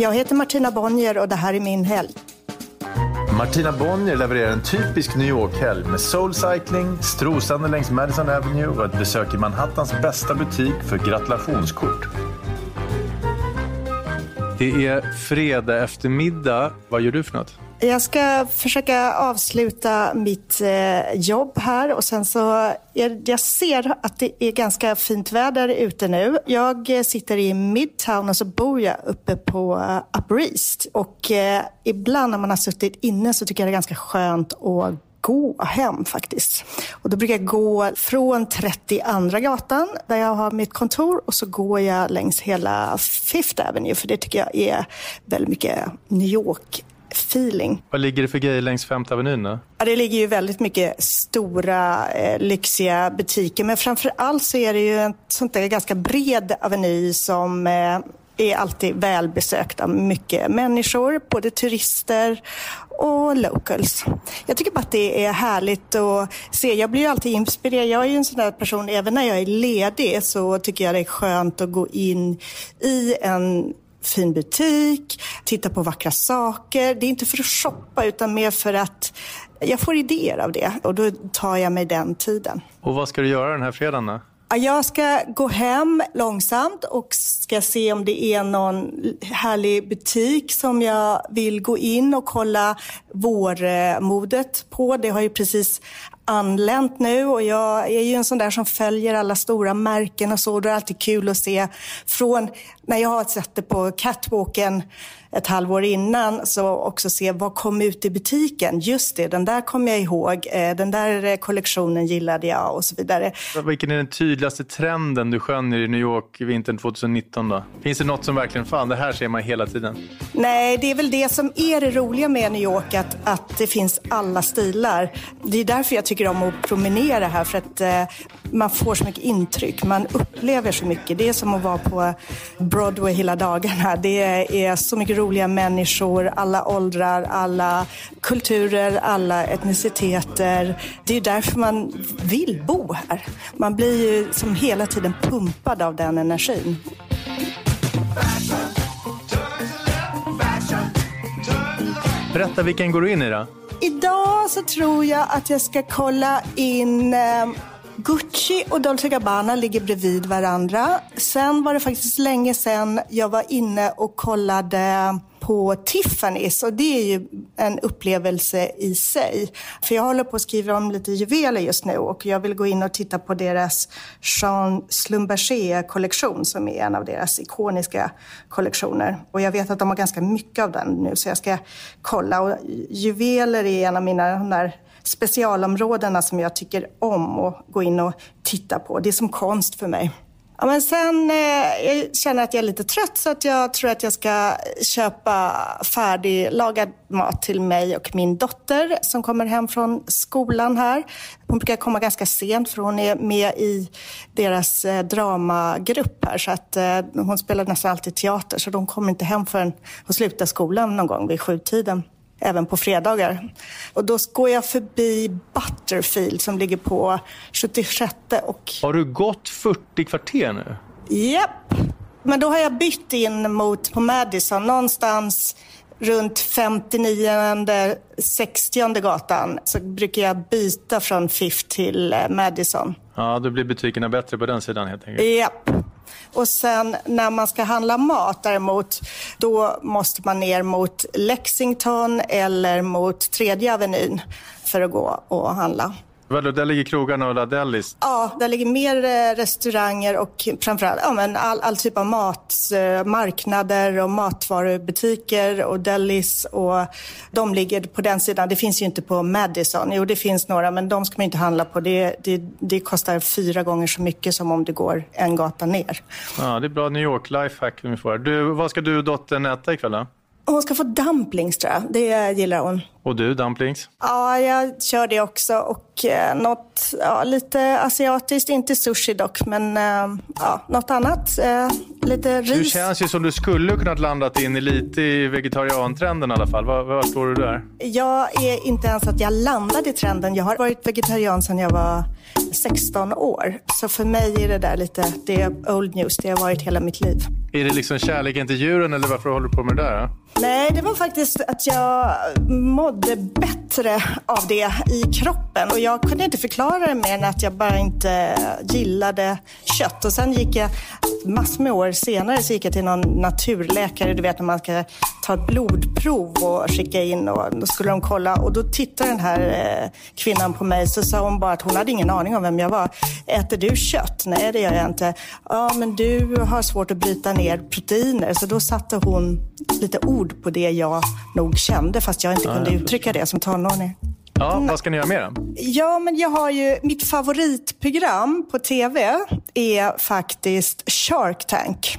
Jag heter Martina Bonnier och det här är min helg. Martina Bonnier levererar en typisk New York-helg med soulcycling, strosande längs Madison Avenue och ett besök i Manhattans bästa butik för gratulationskort. Det är fredag eftermiddag. Vad gör du för något? Jag ska försöka avsluta mitt eh, jobb här och sen så är, jag ser att det är ganska fint väder ute nu. Jag eh, sitter i Midtown och så bor jag uppe på uh, Upper East och eh, ibland när man har suttit inne så tycker jag det är ganska skönt att gå hem faktiskt. Och då brukar jag gå från 32 gatan där jag har mitt kontor och så går jag längs hela Fifth Avenue för det tycker jag är väldigt mycket New York feeling. Vad ligger det för grejer längs Femte Avenyn då? Ja, det ligger ju väldigt mycket stora, eh, lyxiga butiker. Men framför allt så är det ju en sånt där ganska bred aveny som eh, är alltid välbesökt av mycket människor, både turister och locals. Jag tycker bara att det är härligt att se. Jag blir ju alltid inspirerad. Jag är ju en sån där person, även när jag är ledig så tycker jag det är skönt att gå in i en fin butik, titta på vackra saker. Det är inte för att shoppa utan mer för att jag får idéer av det och då tar jag mig den tiden. Och vad ska du göra den här fredagen då? Jag ska gå hem långsamt och ska se om det är någon härlig butik som jag vill gå in och kolla vårmodet på. Det har ju precis anlänt nu och jag är ju en sån där som följer alla stora märken och så. Det är alltid kul att se från när jag har sett det på catwalken ett halvår innan så också se vad kom ut i butiken. Just det, den där kommer jag ihåg. Eh, den där kollektionen gillade jag och så vidare. Vilken är den tydligaste trenden du skönjer i New York vintern 2019 då? Finns det något som verkligen, fan det här ser man hela tiden? Nej, det är väl det som är det roliga med New York, att, att det finns alla stilar. Det är därför jag tycker om att promenera här, för att eh, man får så mycket intryck. Man upplever så mycket. Det är som att vara på Broadway hela dagarna. Det är så mycket roliga människor, alla åldrar, alla kulturer, alla etniciteter. Det är därför man vill bo här. Man blir ju som hela tiden pumpad av den energin. Berätta, vilken går du in i då? Idag så tror jag att jag ska kolla in eh, Gucci och Dolce Gabbana ligger bredvid varandra. Sen var det faktiskt länge sedan jag var inne och kollade på Tiffany's och det är ju en upplevelse i sig. För jag håller på att skriva om lite juveler just nu och jag vill gå in och titta på deras Jean Slumberger-kollektion som är en av deras ikoniska kollektioner. Och jag vet att de har ganska mycket av den nu så jag ska kolla. Och juveler är en av mina där specialområdena som jag tycker om att gå in och titta på. Det är som konst för mig. Ja, men sen eh, jag känner att jag är lite trött så att jag tror att jag ska köpa färdiglagad mat till mig och min dotter som kommer hem från skolan här. Hon brukar komma ganska sent för hon är med i deras eh, dramagrupp här så att eh, hon spelar nästan alltid teater så de kommer inte hem förrän hon slutar skolan någon gång vid sjutiden även på fredagar. Och då går jag förbi Butterfield som ligger på 76 och... Har du gått 40 kvarter nu? Japp. Men då har jag bytt in mot på Madison någonstans runt 59 60 gatan så brukar jag byta från Fifth till eh, Madison. Ja, då blir butikerna bättre på den sidan helt enkelt. Japp. Och sen när man ska handla mat däremot, då måste man ner mot Lexington eller mot Tredje Avenyn för att gå och handla. Vadå, där ligger krogarna och Ladellis? Ja, där ligger mer eh, restauranger och framförallt ja, men all, all typ av mat, eh, marknader och matvarubutiker och delis. Och de ligger på den sidan. Det finns ju inte på Madison. Jo, det finns några, men de ska man inte handla på. Det, det, det kostar fyra gånger så mycket som om det går en gata ner. Ja, det är bra New York lifehack vi får. Du, vad ska du och dottern äta ikväll då? Hon ska få dumplings tror jag. Det gillar hon. Och du, dumplings? Ja, jag kör det också. Och eh, något ja, lite asiatiskt, inte sushi dock, men eh, ja, något annat. Eh, lite ris. Du känns ju som du skulle kunnat landat in lite i vegetariantrenden i alla fall. Var, var står du där? Jag är inte ens att jag landade i trenden. Jag har varit vegetarian sedan jag var 16 år. Så för mig är det där lite, det är old news. Det har varit hela mitt liv. Är det liksom kärleken till djuren eller varför håller du på med det där? Nej, det var faktiskt att jag mådde bättre av det i kroppen. Och jag kunde inte förklara det mer än att jag bara inte gillade kött. Och sen gick jag, massor med år senare, så gick jag till någon naturläkare. Du vet när man ska ta ett blodprov och skicka in. Och då skulle de kolla. Och då tittade den här eh, kvinnan på mig. Så sa hon bara att hon hade ingen aning om vem jag var. Äter du kött? Nej, det gör jag inte. Ja, men du har svårt att bryta ner proteiner. Så då satte hon lite ord på det jag nog kände fast jag inte kunde uttrycka det som tonåring. Ja, vad ska ni göra mer då? Ja, men jag har ju mitt favoritprogram på tv är faktiskt Shark Tank.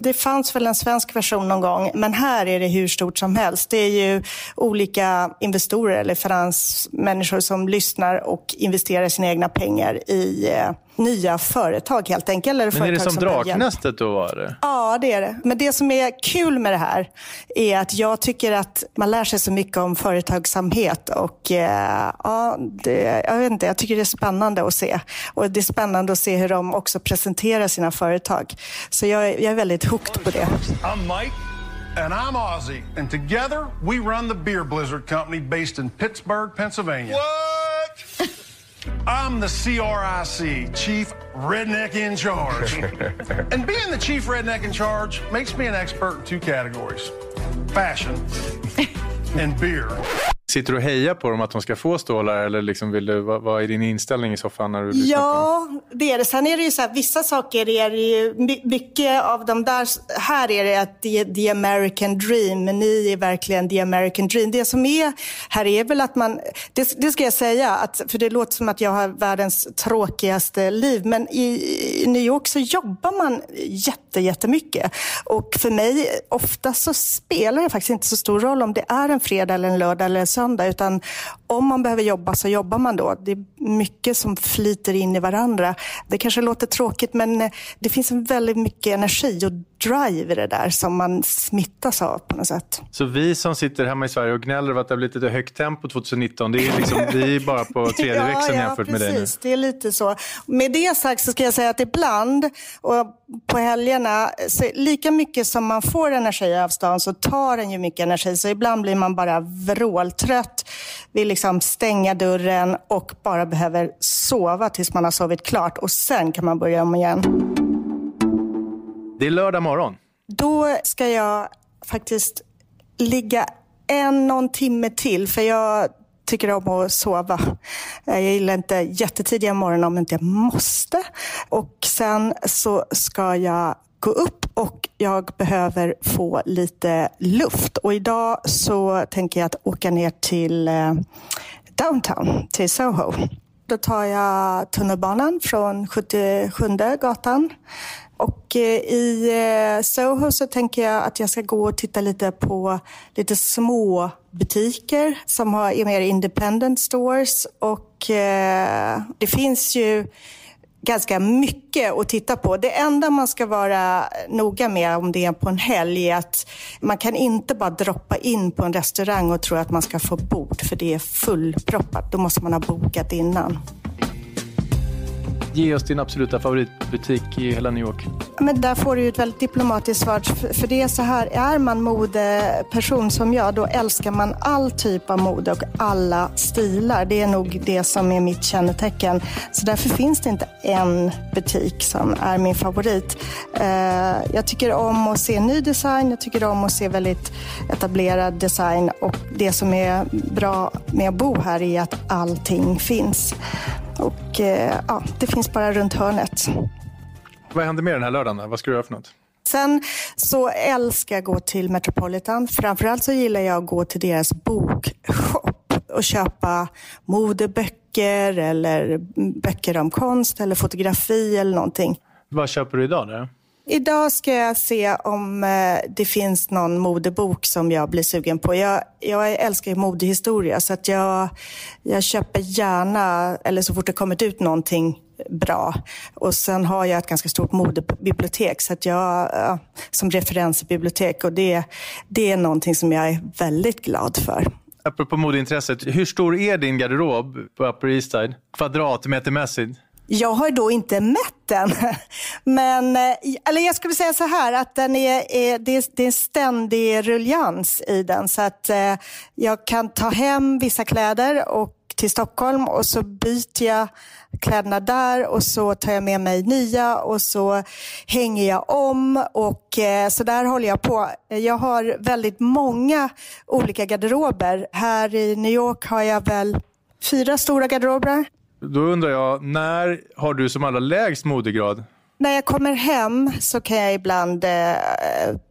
Det fanns väl en svensk version någon gång, men här är det hur stort som helst. Det är ju olika investorer eller finansmänniskor som lyssnar och investerar sina egna pengar i eh, nya företag helt enkelt. Eller Men är det som hjälp. Draknästet då? Var det? Ja, det är det. Men det som är kul med det här är att jag tycker att man lär sig så mycket om företagsamhet och eh, ja, det, jag vet inte, jag tycker det är spännande att se. Och det är spännande att se hur de också presenterar sina företag. Så jag, är- jag är väldigt hooked på det. I'm Mike. And I'm Ozzy. And together, we run the Beer Blizzard Company based in Pittsburgh, Pennsylvania. What? I'm the CRIC, Chief Redneck in Charge. and being the Chief Redneck in Charge makes me an expert in two categories fashion and beer. Sitter du och hejar på dem att de ska få stålar eller liksom vill du, vad, vad är din inställning i soffan när du? Ja, det är det. Sen är det ju så här, vissa saker är det ju, my- mycket av de där, här är det att det är the American dream, men ni är verkligen the American dream. Det som är här är väl att man, det, det ska jag säga, att, för det låter som att jag har världens tråkigaste liv, men i, i New York så jobbar man jätte, jättemycket. Och för mig, ofta så spelar det faktiskt inte så stor roll om det är en fredag eller en lördag eller en söndag, utan om man behöver jobba så jobbar man då. Det är mycket som flyter in i varandra. Det kanske låter tråkigt, men eh, det finns väldigt mycket energi och drive i det där som man smittas av på något sätt. Så vi som sitter hemma i Sverige och gnäller över att det har blivit lite högt tempo 2019, det är, liksom, vi är bara på tredje växeln jämfört med dig nu. precis. Det är lite så. Med det sagt så ska jag säga att ibland och på helgerna, lika mycket som man får energi av stan så tar den ju mycket energi. Så ibland blir man bara vråltrött, vill liksom stänga dörren och bara behöver sova tills man har sovit klart och sen kan man börja om igen. Det är lördag morgon. Då ska jag faktiskt ligga en någon timme till för jag tycker om att sova. Eh, jag gillar inte jättetidiga morgnar om inte jag måste. Och sen så ska jag gå upp och jag behöver få lite luft. Och idag så tänker jag att åka ner till eh, downtown, till Soho. Då tar jag tunnelbanan från 77 gatan. Och eh, i Soho så tänker jag att jag ska gå och titta lite på lite små butiker som har, är mer independent stores. Och eh, det finns ju ganska mycket att titta på. Det enda man ska vara noga med om det är på en helg är att man kan inte bara droppa in på en restaurang och tro att man ska få bord för det är fullproppat. Då måste man ha bokat innan. Ge oss din absoluta favoritbutik i hela New York. Men där får du ju ett väldigt diplomatiskt svar. För det är så här, är man modeperson som jag, då älskar man all typ av mode och alla stilar. Det är nog det som är mitt kännetecken. Så därför finns det inte en butik som är min favorit. Eh, jag tycker om att se ny design, jag tycker om att se väldigt etablerad design och det som är bra med att bo här är att allting finns. Och eh, ja, det finns bara runt hörnet. Vad händer med den här lördagen? då? Vad ska du göra för något? Sen så älskar jag att gå till Metropolitan. Framförallt så gillar jag att gå till deras bokshop och köpa modeböcker eller böcker om konst eller fotografi eller någonting. Vad köper du idag? Där? Idag ska jag se om eh, det finns någon modebok som jag blir sugen på. Jag, jag älskar modehistoria så att jag, jag köper gärna, eller så fort det kommit ut någonting bra. Och sen har jag ett ganska stort modebibliotek så att jag, som referensbibliotek och det, det är någonting som jag är väldigt glad för. Apropå modeintresset, hur stor är din garderob på Upper East Side? Kvadratmetermässigt? Jag har då inte mätt den. Men, eh, eller jag skulle säga så här att den är, är, det, är, det är en ständig ruljans i den. Så att eh, jag kan ta hem vissa kläder och till Stockholm och så byter jag kläderna där och så tar jag med mig nya och så hänger jag om och eh, så där håller jag på. Jag har väldigt många olika garderober. Här i New York har jag väl fyra stora garderober. Då undrar jag, när har du som allra lägst modegrad? När jag kommer hem så kan jag ibland eh,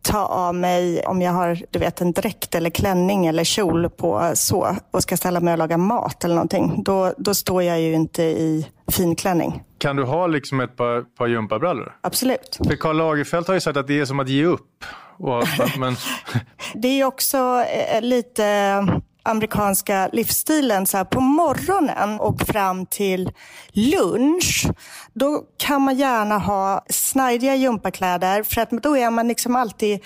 ta av mig, om jag har du vet, en dräkt eller klänning eller kjol på så och ska ställa mig och laga mat eller någonting. Då, då står jag ju inte i finklänning. Kan du ha liksom ett par, par gympabrallor? Absolut. För Karl Lagerfeld har ju sagt att det är som att ge upp. Och, men... det är också eh, lite amerikanska livsstilen så här, på morgonen och fram till lunch, då kan man gärna ha snajdiga gympakläder för att då är man liksom alltid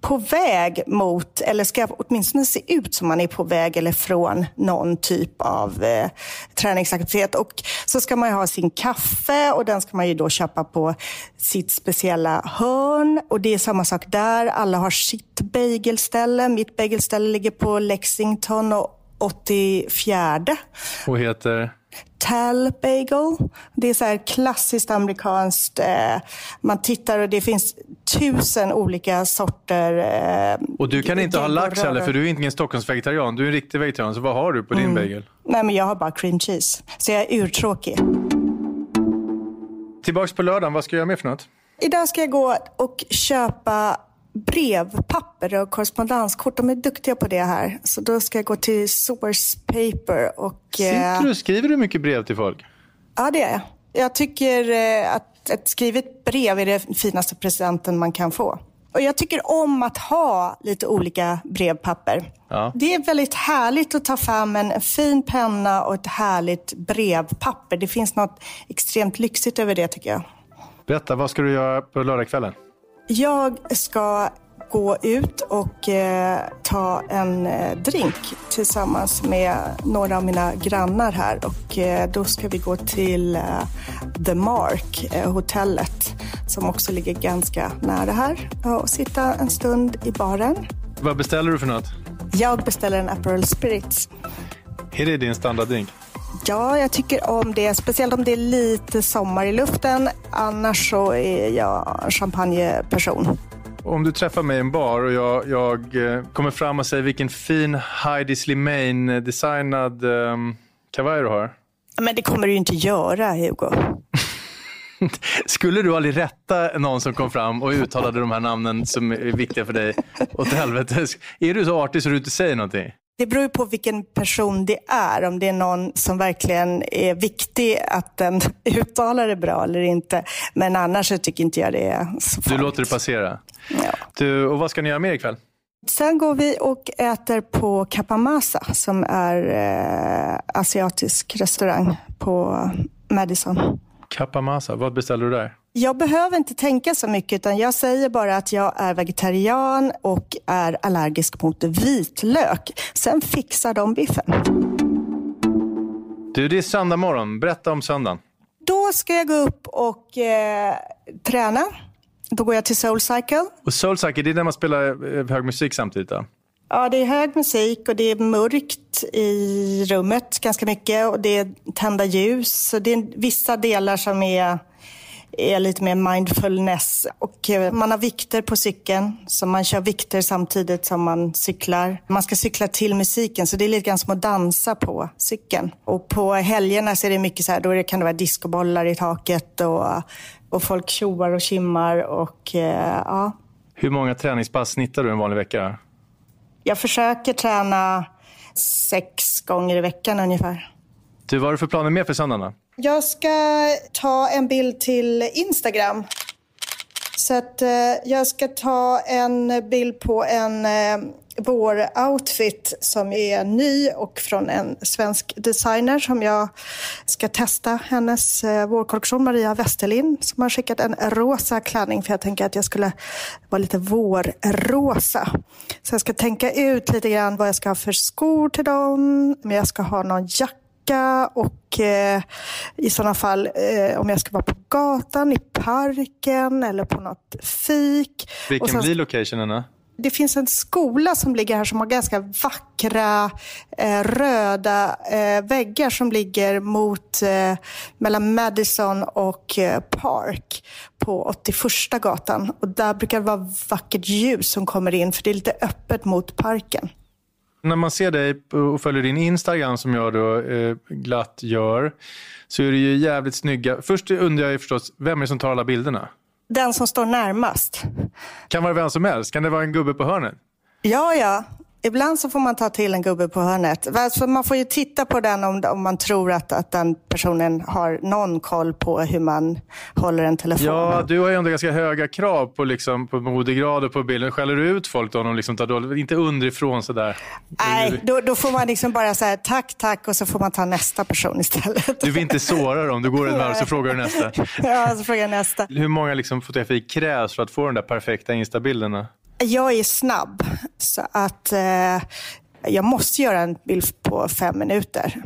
på väg mot, eller ska åtminstone se ut som man är på väg eller från någon typ av eh, träningsaktivitet. Och så ska man ha sin kaffe och den ska man ju då köpa på sitt speciella hörn. Och det är samma sak där. Alla har sitt bagelställe. Mitt bagelställe ligger på Lexington och 84. Och heter? Tal Bagel. Det är så här klassiskt amerikanskt. Eh, man tittar och det finns tusen olika sorter. Eh, och du kan inte ha lax heller för du är inte en Stockholmsvegetarian. Du är en riktig vegetarian. Så vad har du på din mm. bagel? Nej, men jag har bara cream cheese. Så jag är urtråkig. Tillbaks på lördagen. Vad ska jag göra mer för något? Idag ska jag gå och köpa brevpapper och korrespondenskort. De är duktiga på det här. Så då ska jag gå till Source Paper och... Sitter du, skriver du mycket brev till folk? Ja, det gör jag. Jag tycker eh, att ett skrivet brev är den finaste presenten man kan få. Och Jag tycker om att ha lite olika brevpapper. Ja. Det är väldigt härligt att ta fram en fin penna och ett härligt brevpapper. Det finns något extremt lyxigt över det tycker jag. Berätta, vad ska du göra på lördagskvällen? Jag ska gå ut och eh, ta en eh, drink tillsammans med några av mina grannar här. Och, eh, då ska vi gå till eh, The Mark, eh, hotellet, som också ligger ganska nära här. Och sitta en stund i baren. Vad beställer du för något? Jag beställer en Aperol Spritz. Är det din standarddrink? Ja, jag tycker om det. Speciellt om det är lite sommar i luften. Annars så är jag champagneperson. Om du träffar mig i en bar och jag, jag eh, kommer fram och säger vilken fin Heidi Slimane-designad um, kavaj du har. Men det kommer du ju inte göra, Hugo. Skulle du aldrig rätta någon som kom fram och uttalade de här namnen som är viktiga för dig åt helvete? Är du så artig så du inte säger någonting? Det beror på vilken person det är. Om det är någon som verkligen är viktig att den uttalar det bra eller inte. Men annars så tycker inte jag det är så farligt. Du låter det passera? Ja. Du, och vad ska ni göra mer ikväll? Sen går vi och äter på Kapamasa som är eh, asiatisk restaurang på Madison. Kapamasa, vad beställer du där? Jag behöver inte tänka så mycket utan jag säger bara att jag är vegetarian och är allergisk mot vitlök. Sen fixar de biffen. Du, det är söndag morgon. Berätta om söndagen. Då ska jag gå upp och eh, träna. Då går jag till Soulcycle. Och Soulcycle, det är när man spelar eh, hög musik samtidigt? Då? Ja, det är hög musik och det är mörkt i rummet ganska mycket och det är tända ljus. Så det är vissa delar som är är lite mer mindfulness. Och eh, man har vikter på cykeln, så man kör vikter samtidigt som man cyklar. Man ska cykla till musiken, så det är lite grann som att dansa på cykeln. Och på helgerna så är det mycket så här, då kan det vara discobollar i taket och, och folk tjoar och kimmar och eh, ja. Hur många träningspass snittar du en vanlig vecka? Jag försöker träna sex gånger i veckan ungefär. Du, vad har du för planer mer för söndagen? Jag ska ta en bild till Instagram. Så att eh, jag ska ta en bild på en eh, vår outfit som är ny och från en svensk designer som jag ska testa. Hennes eh, vårkollektion, Maria Westerlind, som har skickat en rosa klänning för jag tänker att jag skulle vara lite vårrosa. Så jag ska tänka ut lite grann vad jag ska ha för skor till dem, om jag ska ha någon jacka och eh, i sådana fall eh, om jag ska vara på gatan, i parken eller på något fik. Vilken sen, blir locationen? det finns en skola som ligger här som har ganska vackra eh, röda eh, väggar som ligger mot mellan Madison och Park på 81 gatan. Och där brukar det vara vackert ljus som kommer in för det är lite öppet mot parken. När man ser dig och följer din Instagram som jag då eh, glatt gör så är det ju jävligt snygga. Först undrar jag förstås, vem är det som tar alla bilderna? Den som står närmast. Kan vara vem som helst. Kan det vara en gubbe på hörnet? Ja, ja. Ibland så får man ta till en gubbe på hörnet. Alltså man får ju titta på den om, om man tror att, att den personen har någon koll på hur man håller en telefon. Ja, du har ju ändå ganska höga krav på, liksom, på modegrader på bilden. Skäller du ut folk då? Om de liksom tar dåligt? Inte underifrån sådär? Nej, då, då får man liksom bara säga tack, tack och så får man ta nästa person istället. Du vill inte såra dem. Du går ett varv så frågar du nästa. Ja, så frågar jag nästa. Hur många liksom fotografier krävs för att få de där perfekta instabilderna? Jag är snabb, så att eh, jag måste göra en bild på fem minuter.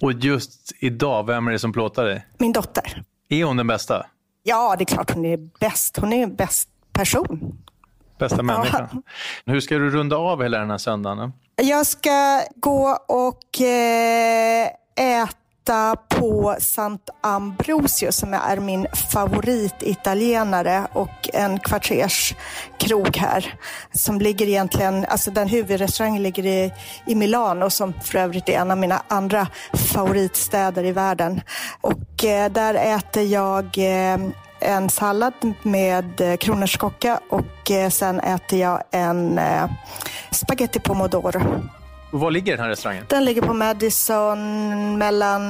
Och just idag, vem är det som plåtar dig? Min dotter. Är hon den bästa? Ja, det är klart hon är bäst. Hon är en bäst person. Bästa människan. Hur ska du runda av hela den här söndagen? Jag ska gå och eh, äta på Sant Ambrosio som är min favorititalienare och en kvarterskrog här. Som ligger egentligen, alltså den huvudrestaurangen ligger i, i Milano som för övrigt är en av mina andra favoritstäder i världen. Och eh, där äter jag eh, en sallad med eh, kronärtskocka och eh, sen äter jag en eh, spaghetti pomodoro. Och var ligger den här restaurangen? Den ligger på Madison mellan,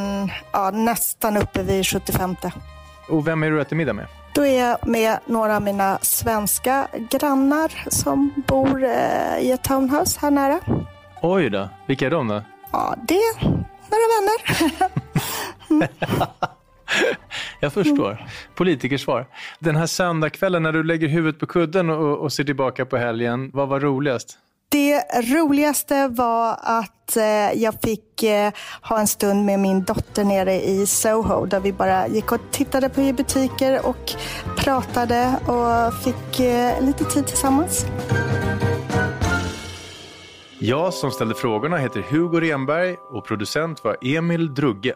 ja, nästan uppe vid 75. Och vem är du äter middag med? Då är jag med några av mina svenska grannar som bor eh, i ett townhouse här nära. Oj då, vilka är de då? Ja, det är några vänner. Jag förstår. Politikersvar. Den här söndagskvällen när du lägger huvudet på kudden och, och ser tillbaka på helgen, vad var roligast? Det roligaste var att eh, jag fick eh, ha en stund med min dotter nere i Soho där vi bara gick och tittade på butiker och pratade och fick eh, lite tid tillsammans. Jag som ställde frågorna heter Hugo Renberg och producent var Emil Drugge.